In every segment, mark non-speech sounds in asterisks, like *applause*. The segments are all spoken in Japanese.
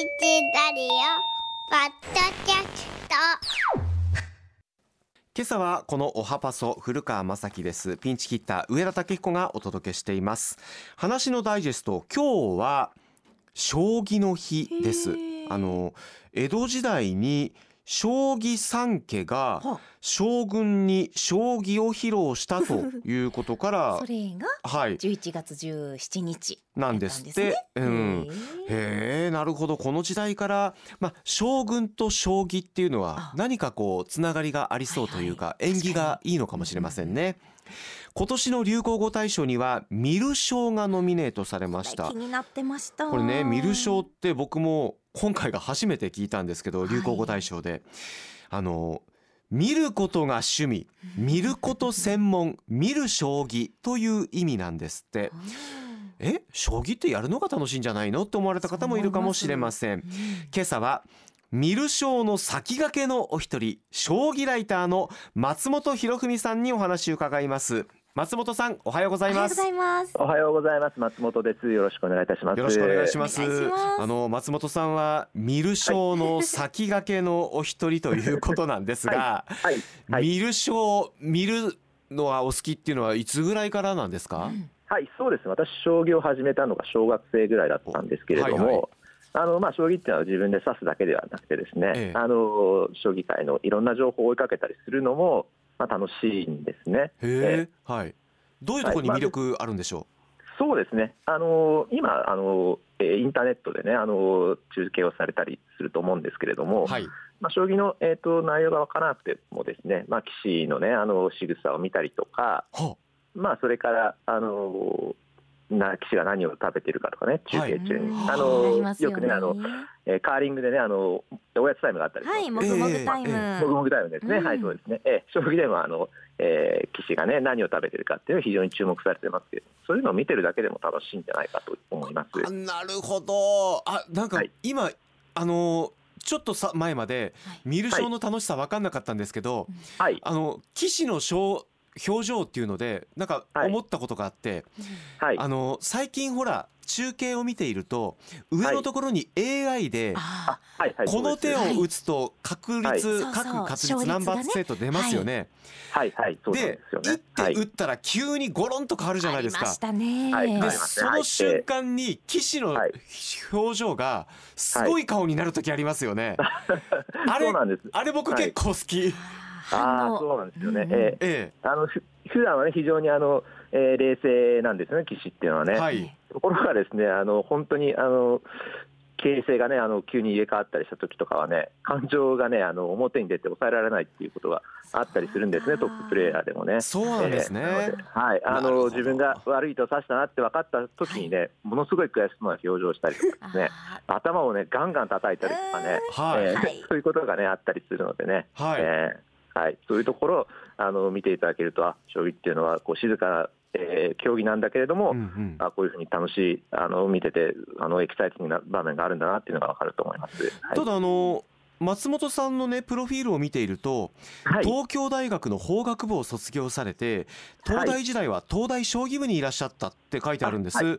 ラディオポッドキャスト。今朝はこのおはパソ古川雅樹です。ピンチキッター上田武彦がお届けしています。話のダイジェスト今日は将棋の日です。あの江戸時代に将棋三家がは将軍に将棋を披露したということから *laughs* それがはい。11月17日なんですって。うん。へえ。なるほど。この時代から、まあ、将軍と将棋っていうのはあ。何かこうつながりがありそうというか、はいはい。縁起がいいのかもしれませんね。今年の流行語大賞にはミル賞がノミネートされました。気。になってました。これねミル賞って僕も今回が初めて聞いたんですけどはい。流行語大賞で、あの見ることが趣味見ること専門見る将棋という意味なんですって。え将棋ってやるのが楽しいんじゃないのって思われた方もいるかもしれません。今朝は見る将の先駆けのお一人将棋ライターの松本博文さんにお話を伺います松本さんおはようございますおはようございます。松本です。よろしくお願いいたします。よろしくお願いしますあの松本さんは見る将の先駆けのお一人ということなんですが、はい。はい。見る将見るのはお好きっていうのはいつぐらいからなんですか、はい、そうです。私、将棋を始めたのが小学生ぐらいだったんですけれども、はいはいあのまあ、将棋っていうのは自分で指すだけではなくてですね、ええあの将棋界のいろんな情報を追いかけたりするのも、まあ、楽しいんですね。へえ、はい。どういうところに魅力あるんでしょそうですね。あの今あのえーインターネットでねあの中継をされたりすると思うんですけれどうも、はい。まあ、将棋の、えー、と内容が分からなくてもですね、まあ、棋士のねあの仕草を見たりとか、はまあ、それから、あのな棋士が何を食べてるかとかね、中継中に、うん。あのよね。よくねあの、えーカーリングでねあの、おやつタイムがあったりはいもぐもぐタイム、ええもぐもぐタイムですね、うん。はい、そうですね、えー将棋でもあの、えー棋士がね、何を食べてるかっていうのは非常に注目されてますけど、そういうのを見てるだけでも楽しいんじゃないかと思います。あなるほど。あなんかはい。今、あのちょっとさ前まではい。見る将の楽しさ分かんなかったんですけど、はい、あの棋士の将表情っていうのでなんかはい。思ったことがあって、はい、あの最近ほら中継を見ていると上のところに AI で、あはい、はい、この手を打つと確率、はい。各確そうそう。勝率率ナンバーがね。2と出ますよね。はい、はい、で打って打、ったら急にゴロンと変わるじゃないですか。ありまし。たね、はいではいその瞬間に棋士のはい。表情がすごい顔になる時ありますよね。あれそうなんです。あれ僕はい結構好き。あそうなんですよね。うん。えーえあのふ普段はね非常にあの、えー冷静なんですよね棋士っていうのはね。え、はい。ところがですねあの本当にあの形勢がねあの急に入れ替わったりした時とかはね感情がねあの表に出て抑えられないっていうことがあったりするんですねトッププレーヤーでもね。そうなんですね。えーはい、あの自分が悪いと指したなって分かった時にね、ものすごい悔しそうな表情をしたりとかですね、あ頭をねガンガン叩いたりとかね、はい、えーはい。そういうことがねあったりするのでね、はい、えーはい、そういうところをあの見ていただけるとあ将棋っていうのはこう静かな、えー競技なんだけれども、うんうん。あこういうふうに楽しいあの見ててあのエキサイティングな場面があるんだなっていうのが分かると思います。はいただあの松本さんのねプロフィールを見ていると、はい。東京大学の法学部を卒業されて東大時代は東大将棋部にいらっしゃったって書いてあるんです。あは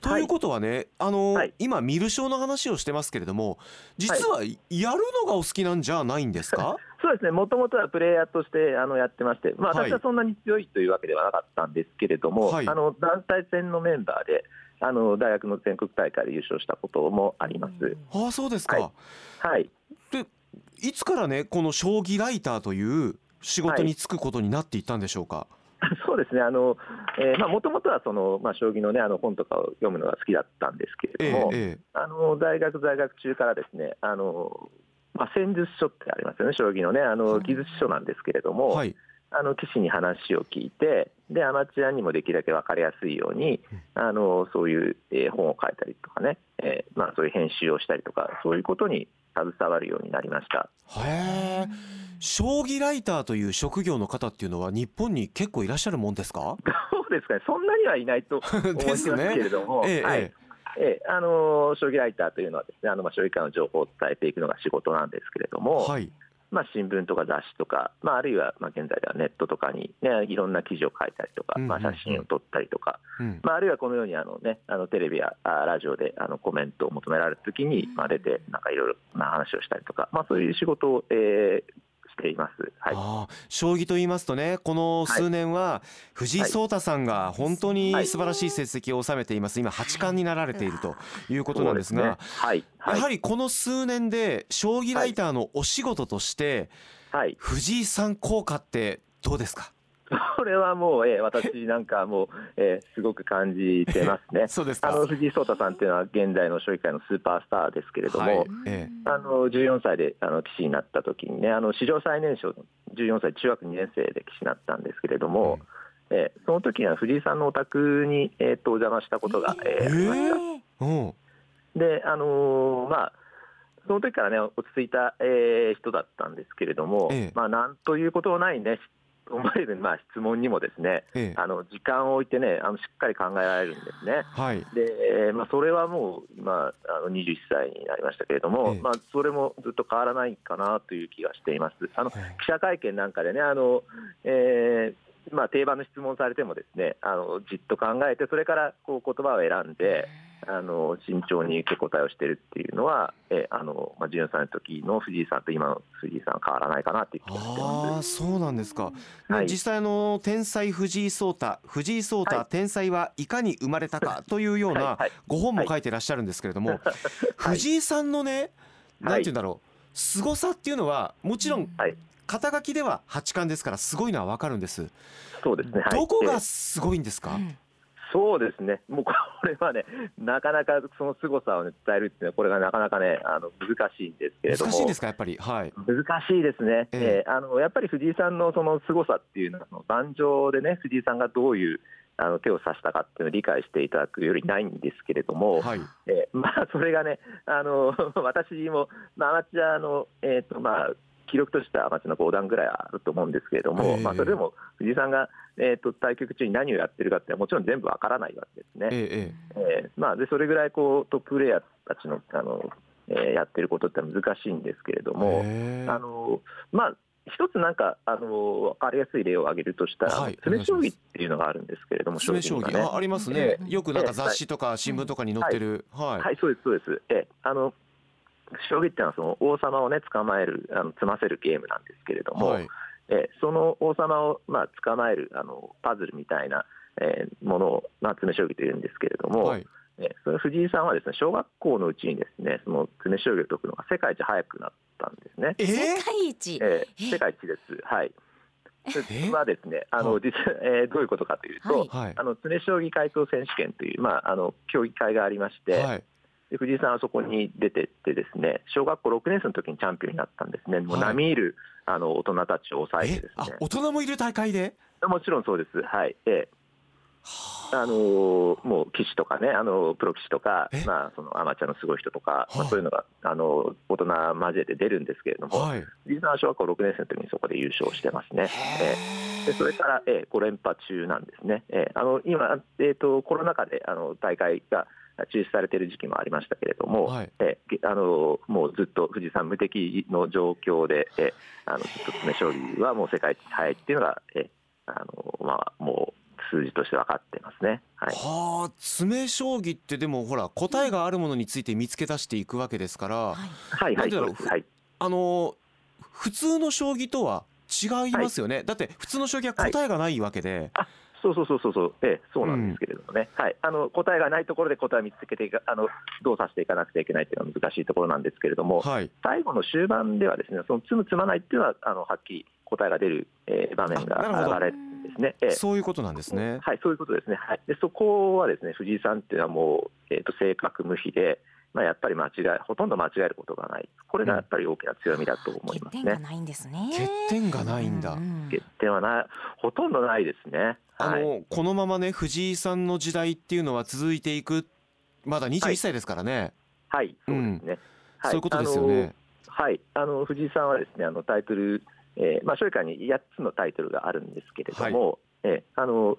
ということはねあの、はい。今見る将の話をしてますけれども実はやるのがお好きなんじゃないんですか、*laughs* そうですね、もともとはプレイヤーとしてあのやってまして、まあ、はい。私はそんなに強いというわけではなかったんですけれども、はい。あの団体戦のメンバーであの大学の全国大会で優勝したこともあります。ああそうですか、はい。はい、でいつからねこの将棋ライターという仕事に就くことになっていったんでしょうか、*laughs* そうですね、あのえーまあ、もともとはその、まあ、将棋の,、ね、あの本とかを読むのが好きだったんですけええれども、えあの大学在学中からですね、あのまあ、戦術書ってありますよね、将棋のね、あの技術書なんですけれども、えはいあの棋士に話を聞いてでアマチュアにもできるだけ分かりやすいようにあのそういう、えー本を書いたりとかね、えーまあ、そういう編集をしたりとかそういうことに携わるようになりました。へえ将棋ライターという職業の方っていうのは日本に結構いらっしゃるもんですか？そうですかね。そんなにはいないと思いますけれども、*laughs* ええはい。え。ええあの将棋ライターというのはですねあの、まあ、将棋界の情報を伝えていくのが仕事なんですけれども、はいまあ、新聞とか雑誌とか、まあ、あるいはまあ現在ではネットとかに、ね、いろんな記事を書いたりとか、まあ、写真を撮ったりとか、うん。まあ、あるいはこのようにあの、ね、あのテレビやあラジオであのコメントを求められたときに、まあ、出て、なんかいろいろな話をしたりとか、まあ、そういう仕事を、えーしています。はい。あー将棋と言いますとねこの数年は藤井聡太さんが本当に素晴らしい成績を収めています。今八冠になられているということなんですがやはりこの数年で将棋ライターのお仕事としてはい、藤井さん効果ってどうですか？*laughs* これはもう、えー私なんかもう、えーすごく感じてますね。*laughs* そうですか。あの藤井聡太さんっていうのは現在の将棋界のスーパースターですけれども、はい。えあの14歳であの棋士になった時にね、あの史上最年少の14歳、中学2年生で棋士になったんですけれども、えーその時には藤井さんのお宅に、えー、とお邪魔したことが、えーありました。えうん。で、あのーまあ、その時からね、落ち着いた、えー人だったんですけれども、ええ。まあ、なんということのないね、思える、まあ、質問にもですね、ええ。あの時間を置いてね、あのしっかり考えられるんですね。はい。で、えーまあ、それはもう、まあ、あの21歳になりましたけれども、ええ。まあ、それもずっと変わらないかなという気がしています。あの記者会見なんかでね、あのえーまあ、定番の質問されてもですねあのじっと考えてそれからこう言葉を選んであの慎重に受け答えをしているっていうのは、えーあのまあ、14歳の時の藤井さんと今の藤井さんは変わらないかなっていう気がしてあまあそうなんですか、ねはい。実際あの天才藤井聡太藤井聡太、はい。天才はいかに生まれたかというようなはい。はい。ご本も書いてらっしゃるんですけれども、*laughs* 藤井さんのねなんて言うんだろう凄さっていうのはもちろんはい。肩書きでは八冠ですからすごいのはわかるんです、す。そうですね、はい。どこがえー。すごいんですか、そうですね、もうこれはね、なかなかその凄さを、ね、伝えるっていうのは、これがなかなかね、あの難しいんですけれども。難しいんですか？やっぱり。はい。難しいですね、ええ。えーあのやっぱり藤井さんのその凄さっていうのは、その盤上でね、藤井さんがどういうあの手を指したかっていうのを理解していただくよりないんですけれども、はい。えーまあ、それがね、あの *laughs* 私も、まあ、アマチュアの、えーとまあ、記録としてはアマチュアの5段ぐらいあると思うんですけれども、ええまあ、それでも藤井さんが、えー、と対局中に何をやってるかって、もちろん全部わからないわけですね。ええええ。ーまあ、でそれぐらいこうトッププレイヤーたちのあの、えーやってることって難しいんですけれどえ。も、あのまあ、一つなんかあの分かりやすい例を挙げるとしたら、はい。詰将棋っていうのがあるんですけれども、詰将棋、ね。あありますね。え、よくなんかええ。雑誌とか新聞とかに載ってる。はい、はい、そうです、そうです。ええ。あの将棋っていうのはその王様をね捕まえるあの詰ませるゲームなんですけれども、はい。ええその王様をまあ捕まえるあのパズルみたいな、ええものを、まあ、詰将棋というんですけれども、はい。ええそれ藤井さんはですね小学校のうちにですねその詰将棋を解くのが世界一早くなったんですね。え世界一？えええ世界一です。はい。そえれはですね、あのはい。実は、えーどういうことかというと、はい。はい。あの詰将棋回答選手権というまああの競技会がありまして、はいで藤井さんはそこに出てってですね、小学校6年生の時にチャンピオンになったんですね。もうはい並みいるあの大人たちを抑えてですね。大人もいる大会で？もちろんそうです。はい。ええあのーもう棋士とかね、あのプロ棋士とかえ、まあ、そのアマチュアのすごい人とか、まあ、はいそういうのが、あの大人交えて出るんですけれども、はい藤井さんは小学校6年生の時にそこで優勝してますね。ええでそれから、ええ5連覇中なんですね。ええあの今、えー、とコロナ禍であの大会が中止されている時期もありましたけれども、はい。ええあのもうずっと藤井さん無敵の状況で、ええあのずっと詰将棋はもう世界一早いっていうのが、ええあのまあ、もう数字として分かってますね。はい。はあ詰将棋ってでもほら答えがあるものについて見つけ出していくわけですからはい。はい。はい。あの普通の将棋とは違いますよね、だって普通の将棋は答えがないわけで、そうそうそうそうそう、ええ、そうなんですけれどもね、はい、あの答えがないところで答えを見つけてあの、どうさせていかなくちゃいけないというのは難しいところなんですけれども、はい最後の終盤ではですね、その積む積まないっていうのは、あのはっきり答えが出る、えー場面が現れるんですね。ええそういうことなんですね。はい、そういうことですね。はい、でそこはですね、藤井さんっていうのはもう、えー、と正確無比で、まあ、やっぱり間違い、ほとんど間違えることがない。これがやっぱり大きな強みだと思いますね。欠点がないんですね。欠点がないんだううん欠点はない、ほとんどないですね。あはい。のこのままね藤井さんの時代っていうのは続いていく。まだ21歳ですからね、はい、そうですね。はそういうことですよね。はい、あの藤井さんはですねあのタイトル、えーまあ、将棋界に8つのタイトルがあるんですけれども、えーあの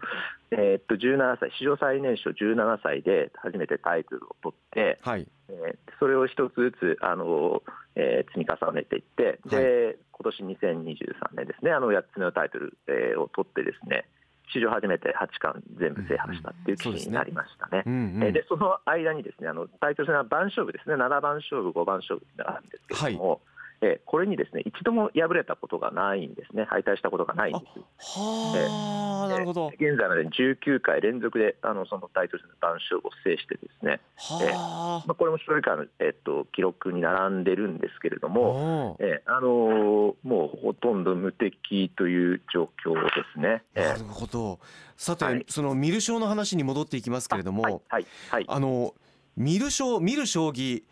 えーっと17歳、史上最年少17歳で初めてタイトルを取って、はい。えーそれを一つずつあの、えー積み重ねていって、で今年2023年ですね、あの8つ目のタイトル、えーを取ってですね、史上初めて八冠全部制覇したっていう記事になりましたね。うんうん。えーでその間にですねあのタイトル戦は番勝負ですね、7番勝負、5番勝負ってのがあるんですけれども、えーこれにですね一度も敗れたことがないんですね、敗退したことがないんです。はあなるほど。えー現在までに19回連続であのそのタイトル戦の番勝負を制してですね、はあ。まあ、これも将棋界の、えっと記録に並んでるんですけれども、えーあのーもうほとんど無敵という状況ですね。えー。なるほど。さて、はい。その見る将の話に戻っていきますけれども、はい。はい。はい。あの見る将見る将棋、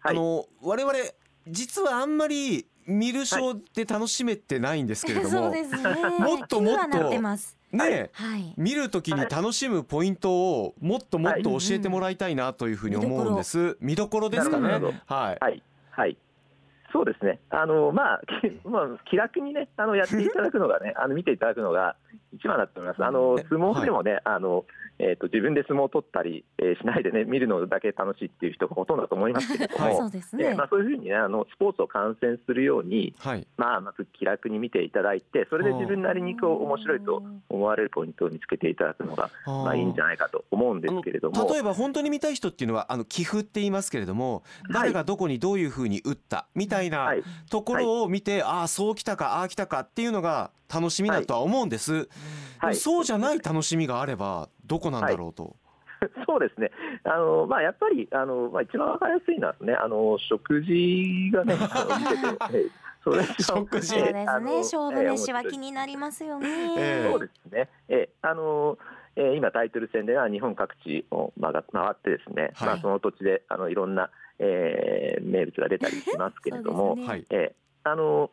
はい。あの我々実はあんまり見る将って楽しめてないんですけれども、*laughs* そうですね。もっともっと。ね、はい。見るときに楽しむポイントをもっともっと教えてもらいたいなというふうに思うんです。見どころですかねなるほど。はい。はい、はい、そうですね、あのまあ、きまあ、気楽にね、あのやっていただくのがね、あの見ていただくのが一番だと思います。あのえ相撲でもね、あのえー、と自分で相撲を取ったり、えーしないでね、見るのだけ楽しいっていう人がほとんどだと思いますけれども、はい。そうですね。えーま。あ、そういうふうにね、あのスポーツを観戦するように、はい。まあ、まず気楽に見ていただいて、それで自分なりにこう面白いと思われるポイントを見つけていただくのが、まあ、いいんじゃないかと思うんですけれども。例えば本当に見たい人っていうのはあの寄付って言いますけれども誰がどこにどういうふうに打ったみたいなはい。ところを見て、ああそうきたかああきたかっていうのが楽しみだとは思うんです、ではい。もそうじゃない楽しみがあればどこなんだろうと、*laughs* そうですね、あのまあ、やっぱりあの、まあ、一番わかりやすいのはね、あの食事がね、それが食事。そうですね。勝負飯はええ気になりますよえね。えそうですね、ええ。あのええ今、タイトル戦では日本各地を回回って、ですね、はい。まあ、その土地であのいろんな、ええ名物が出たりしますけれども、そうですね。はい。ええ。あの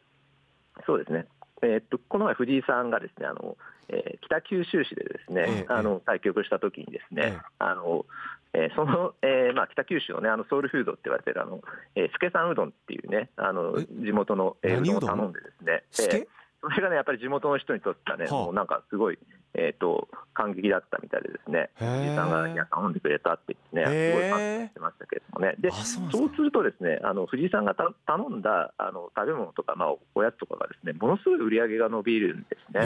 そうですね、えーっとこの前、藤井さんがですねあの、えー北九州市でですね、ええあの対局したときにですね、ええ。あのえーその、えーまあ、北九州の,、ね、あのソウルフードって言われてるあの、えー、助さんうどんっていうねあのえ？地元の、えー、うどんを頼んでですね、えーそれがねやっぱり地元の人にとってはね、はあ。もうなんかすごい、えー、と感激だったみたいでですね藤井さんがいや頼んでくれたって言ってねすごい感へ激してましたけれどもね。であそうするとですね、あの藤井さんがた頼んだあの食べ物とか、まあ、おやつとかがですね、ものすごい売り上げが伸びるんですね。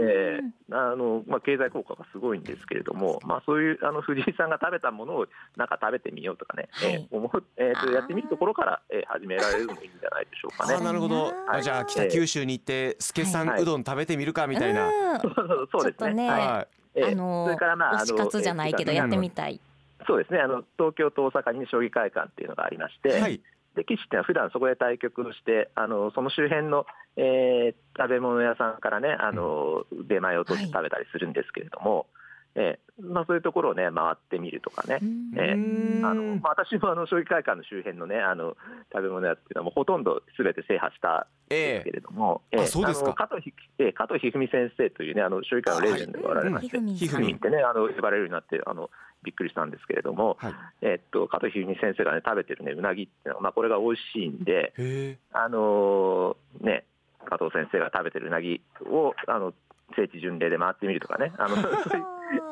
えーあのまあ、経済効果がすごいんですけれども、まあ、そういうあの藤井さんが食べたものをなんか食べてみようとかね、はい。えー思うえーとやってみるところから、えー始められるのもいいんじゃないでしょうかね。あなるほど、はいあじゃあ北九州に行って助さんうどん食べてみるかみたいな、うん。そうですね。ちょっとねはい。あのそれから、まあ、あの推し活じゃないけどえーやってみたい。そうですね。あの東京と大阪に、ね、将棋会館っていうのがありまして、い、はい、で棋士っていうのは普段そこで対局をしてあのその周辺の、えー食べ物屋さんからねあの、出前を取って食べたりするんですけれども、えーまあ、そういうところをね回ってみるとかね、うん。えうー。んあのまあ、私もあの将棋会館の周辺のねあの食べ物屋っていうのはもうほとんどすべて制覇したんですけえれども、あそうですか。あの加藤ひえー加藤一二三先生というねあの将棋界のレジェンドがおられまして、ひふみん。さんひふみんってねあの呼ばれるようになってあのびっくりしたんですけれども、はい。えっと加藤一二三先生がね食べてるねうなぎっていうのはまあこれが美味しいんで、あのーね加藤先生が食べてるうなぎをあの聖地巡礼で回ってみるとかね。あの *laughs* そういう、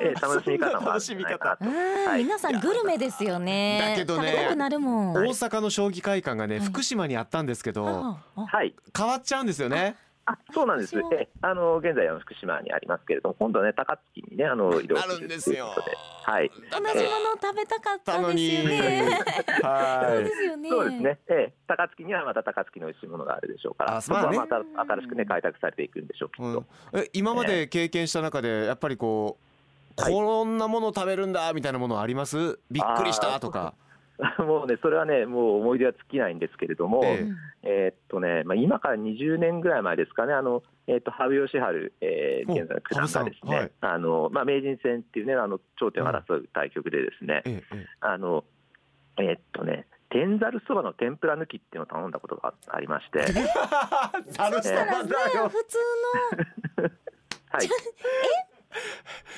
えー楽しみ方もあるんじゃないかなと。うん、はい。皆さんグルメですよね。だけどね。食べたくなるもん。大阪の将棋会館がね、はい福島にあったんですけど、はい。変わっちゃうんですよね。あそうなんです、えあの現在は福島にありますけれども、今度はね、高槻にね、あの移動あするるんですよということで、はい、同じもの食べたかったですよたのにね。そうはい。ですよね。そうですね、ええ、高槻にはまた高槻の美味しいものがあるでしょうから、あそこはまた新しくね、開拓されていくんでしょう、きっうん。と。、え今まで経験した中でやっぱりこう、はい。こんなもの食べるんだみたいなものあります？びっくりしたとか、*laughs* もうね、それはね、もう思い出は尽きないんですけれども、ええーっとね、まあ、今から20年ぐらい前ですかね、あのえーっと羽生善治、えーお現在の九段がですね、はいあのまあ、名人戦っていうね、あの頂点を争う対局でですね、えええあのえーっとね、天ざるそばの天ぷら抜きっていうのを頼んだことがありまして、え。ざるそそしたらねばだよ。普通 *laughs* はい。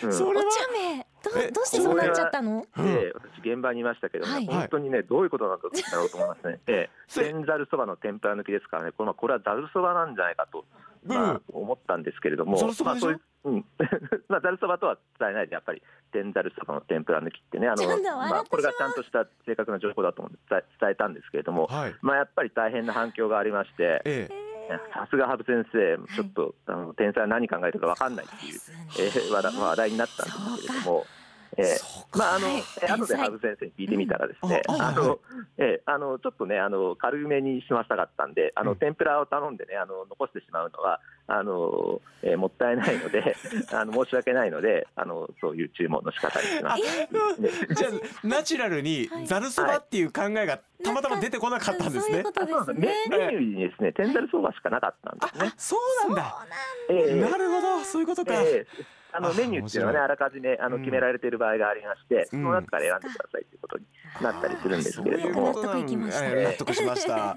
うんそれはのお茶目どどうしてそうなっちゃったの？うんで私現場にいましたけど、ねはい。本当にねどういうことなんだろうと思いますね。え天ざるそばの天ぷら抜きですからね、このこれはざるそばなんじゃないかとまあ、思ったんですけれども、まあそういううん、*laughs* まあざるそばとは伝えないでやっぱり天ざるそばの天ぷら抜きってねあちょっと笑まあ、これがちゃんとした正確な情報だと思って伝え伝えたんですけれども、はい。まあ、やっぱり大変な反響がありましてええ *laughs* さすが羽生先生。ちょっと、あの天才は何考えてるか分かんないっていう、えー話題話題になったんですけれども。えーまああの、はい。えー後で羽生先生に聞いてみたらですね、うん。ああの、えーあのちょっとねあの軽めに済ませたかったんで、あの、うん。天ぷらを頼んでねあの残してしまうのはあの、えーもったいないので、*laughs* あの申し訳ないので、あのそういう注文の仕方にしました。ね。じゃあナチュラルにはい。ざるそばっていう考えがたまたま出てこなかったんですね。そうメね。メニューにですね天ざるそばしかなかったんですね。あ。そうなんだ。えーなるほど。そういうことか。ええあのあメニューっていうのはね、あらかじめあのうん。決められている場合がありまして、うん。その中から選んでくださいということになったりするんですけれども、納得いきました。ええ納得しました。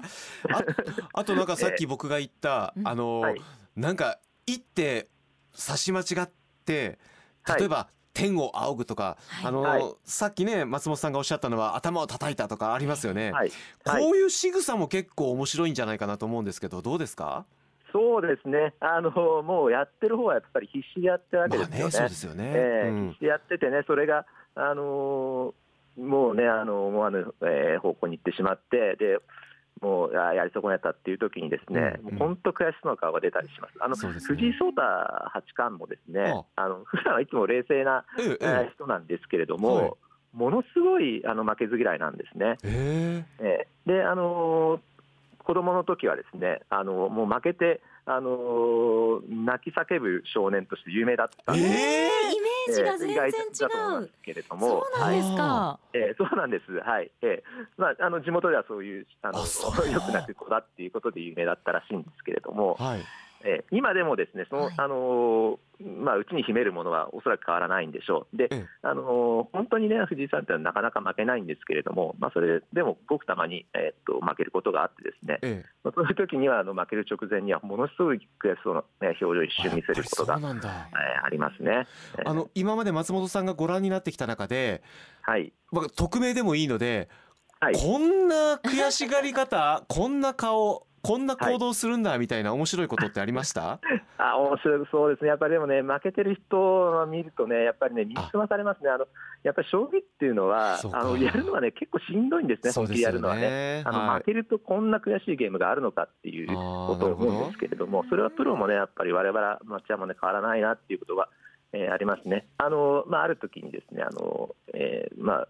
*laughs* ああとなんかさっき僕が言った、え *laughs* えあの、はい。なんか一手差し間違って例えば、天を仰ぐとか、はい。あの、はい。さっきね松本さんがおっしゃったのは頭を叩いたとかありますよね、こういう仕草も結構面白いんじゃないかなと思うんですけどどうですか？そうですね。あの、もうやってる方はやっぱり必死でやってるわけまあですよね。ねそうですよね、ええうん。必死でやっててね、それが、あのーもうね、あの思わぬ、えー方向に行ってしまって、でもうあやり損ねたっていう時にですね、うんうん。もう本当悔しそうな顔が出たりします。あのね。藤井聡太八冠もですね、ああ。の普段はいつも冷静な、ええ人なんですけれども、はい。ものすごいあの負けず嫌いなんですね。え。ええ。ーで、あのー子供の時はですね、あのもう負けて、あのー泣き叫ぶ少年として有名だったんでええーイメージが全然違意外だと思いまうす。けれどそも、うなんですか。えーそうなんです、はい。えーまあ、あの地元ではそういうあのあそうよく泣く子だっていうことで有名だったらしいんですけれども、はいえー今でもですねその、はい。あのーまあ、うちに秘めるものはおそらく変わらないんでしょう。でええ。あのー本当にね藤井さんってのはなかなか負けないんですけれども、まあ、それでもごくたまに、えーっと負けることがあってですね、ええ。まあそういう時にはあの負ける直前にはものすごい悔しそうな、ね、表情を一瞬見せることがあえーありますね。えーあの今まで松本さんがご覧になってきた中で、はい。まあ、匿名でもいいので、はい。こんな悔しがり方こんな顔こんな行動するんだみたいな面白いことってありました、*laughs* あ面白いそうですね、やっぱりでもね、負けてる人を見るとね、やっぱりね、見つまされますね、あのやっぱり将棋っていうのはあのやるのはね、結構しんどいんですね、本気でやるのはね。あのはい負けるとこんな悔しいゲームがあるのかっていうことを思うんですけれども、それはプロもね、やっぱり我々、マッチャーもね、変わらないなっていうことが、えーありますね。あのまあ、ある時にですね、あのえーまあ、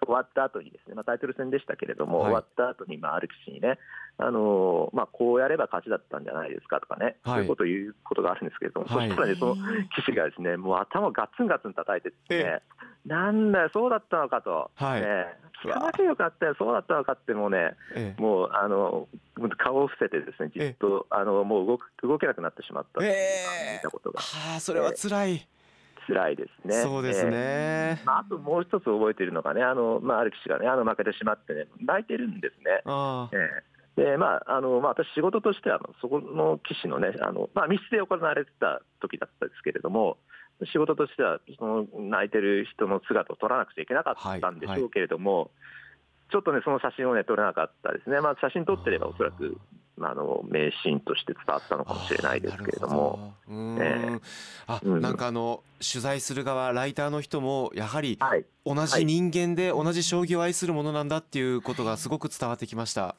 終わった後にですね、まあ、タイトル戦でしたけれども、はい。終わった後にまあ、ある棋士にね、あのまあ、こうやれば勝ちだったんじゃないですかとかね、はい。そういうことを言うことがあるんですけれども、はい。そしたらね、その棋士がですね、もう頭をガツンガツン叩いてですね、なんだよ、そうだったのかと、はい。ね、聞かなきゃよかったよ、そうだったのかって、もうね、えもうあの顔を伏せてですね、じっとあのもう動く動けなくなってしまったっ見たことがはあそれは辛い、辛いですね。そうですね、えー。まあ、あともう一つ覚えているのがね、あのまあ、ある棋士がね、あの負けてしまってね、泣いてるんですね。ああ。ええでまああのまあ、私、仕事としてはあのそこの棋士のね、あのまあ、密室で行われてた時だったんですけれども、仕事としてはその泣いてる人の姿を撮らなくちゃいけなかったんでしょうけれども、ちょっとね、その写真をね、撮れなかったですね、まあ、写真撮ってれば、おそらく、まあ、あの名シーンとして伝わったのかもしれないですけれども。あーなんええ。あ、うん。なんかあの取材する側ライターの人もやはりはい。同じ人間で同じ将棋を愛するものなんだっていうことがすごく伝わってきました。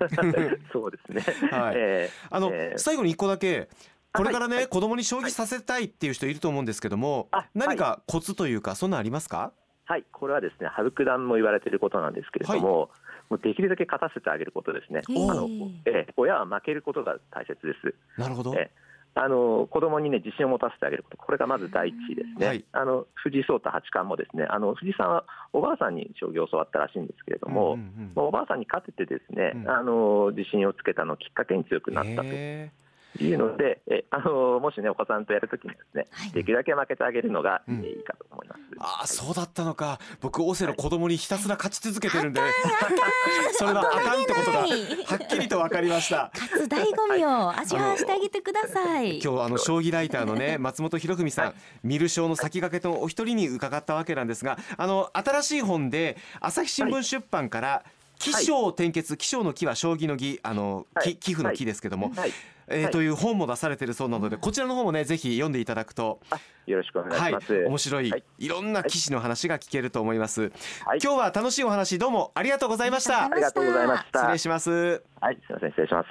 *laughs* そうですね。はい。えあの、ええ。最後に一個だけこれからね、はい。子供に将棋させたいっていう人いると思うんですけども、あ何かコツというかそんなんありますか？はい、これはですね、羽生九段も言われていることなんですけれども、もうできるだけ勝たせてあげることですね。おあのええ親は負けることが大切です。なるほど。えあの子供にね自信を持たせてあげること、これがまず第一ですね。はいあの藤井聡太八冠もですね、あの藤井さんはおばあさんに将棋を教わったらしいんですけれども、うんうんうんまあおばあさんに勝ててですね、うんあの自信をつけたのきっかけに強くなったとへいうので、えあのもしねお子さんとやるときにはですね、はい。できるだけ負けてあげるのが、うん。えいいかと思います。ああそうだったのか。僕オセロ子供にひたすら勝ち続けてるんで、*laughs* それはあかんってことがはっきりと分かりました。勝つ醍醐味を味わわしてあげてください。今日あの将棋ライターのね松本博文さん、見る将の先駆けとお一人に伺ったわけなんですがあの新しい本で朝日新聞出版から起承転結起承の木は将棋の儀あの、はい。き寄付の木ですけども、はいえーはいという本も出されてるそうなので、こちらの方もねぜひ読んでいただくと、よろしくお願いはいします。、面白い、はい。い、ろんな騎士の話が聞けると思います、はい。今日は楽しいお話どうもありがとうございました。ありがとうございました。失礼します。はい、すみません、失礼します。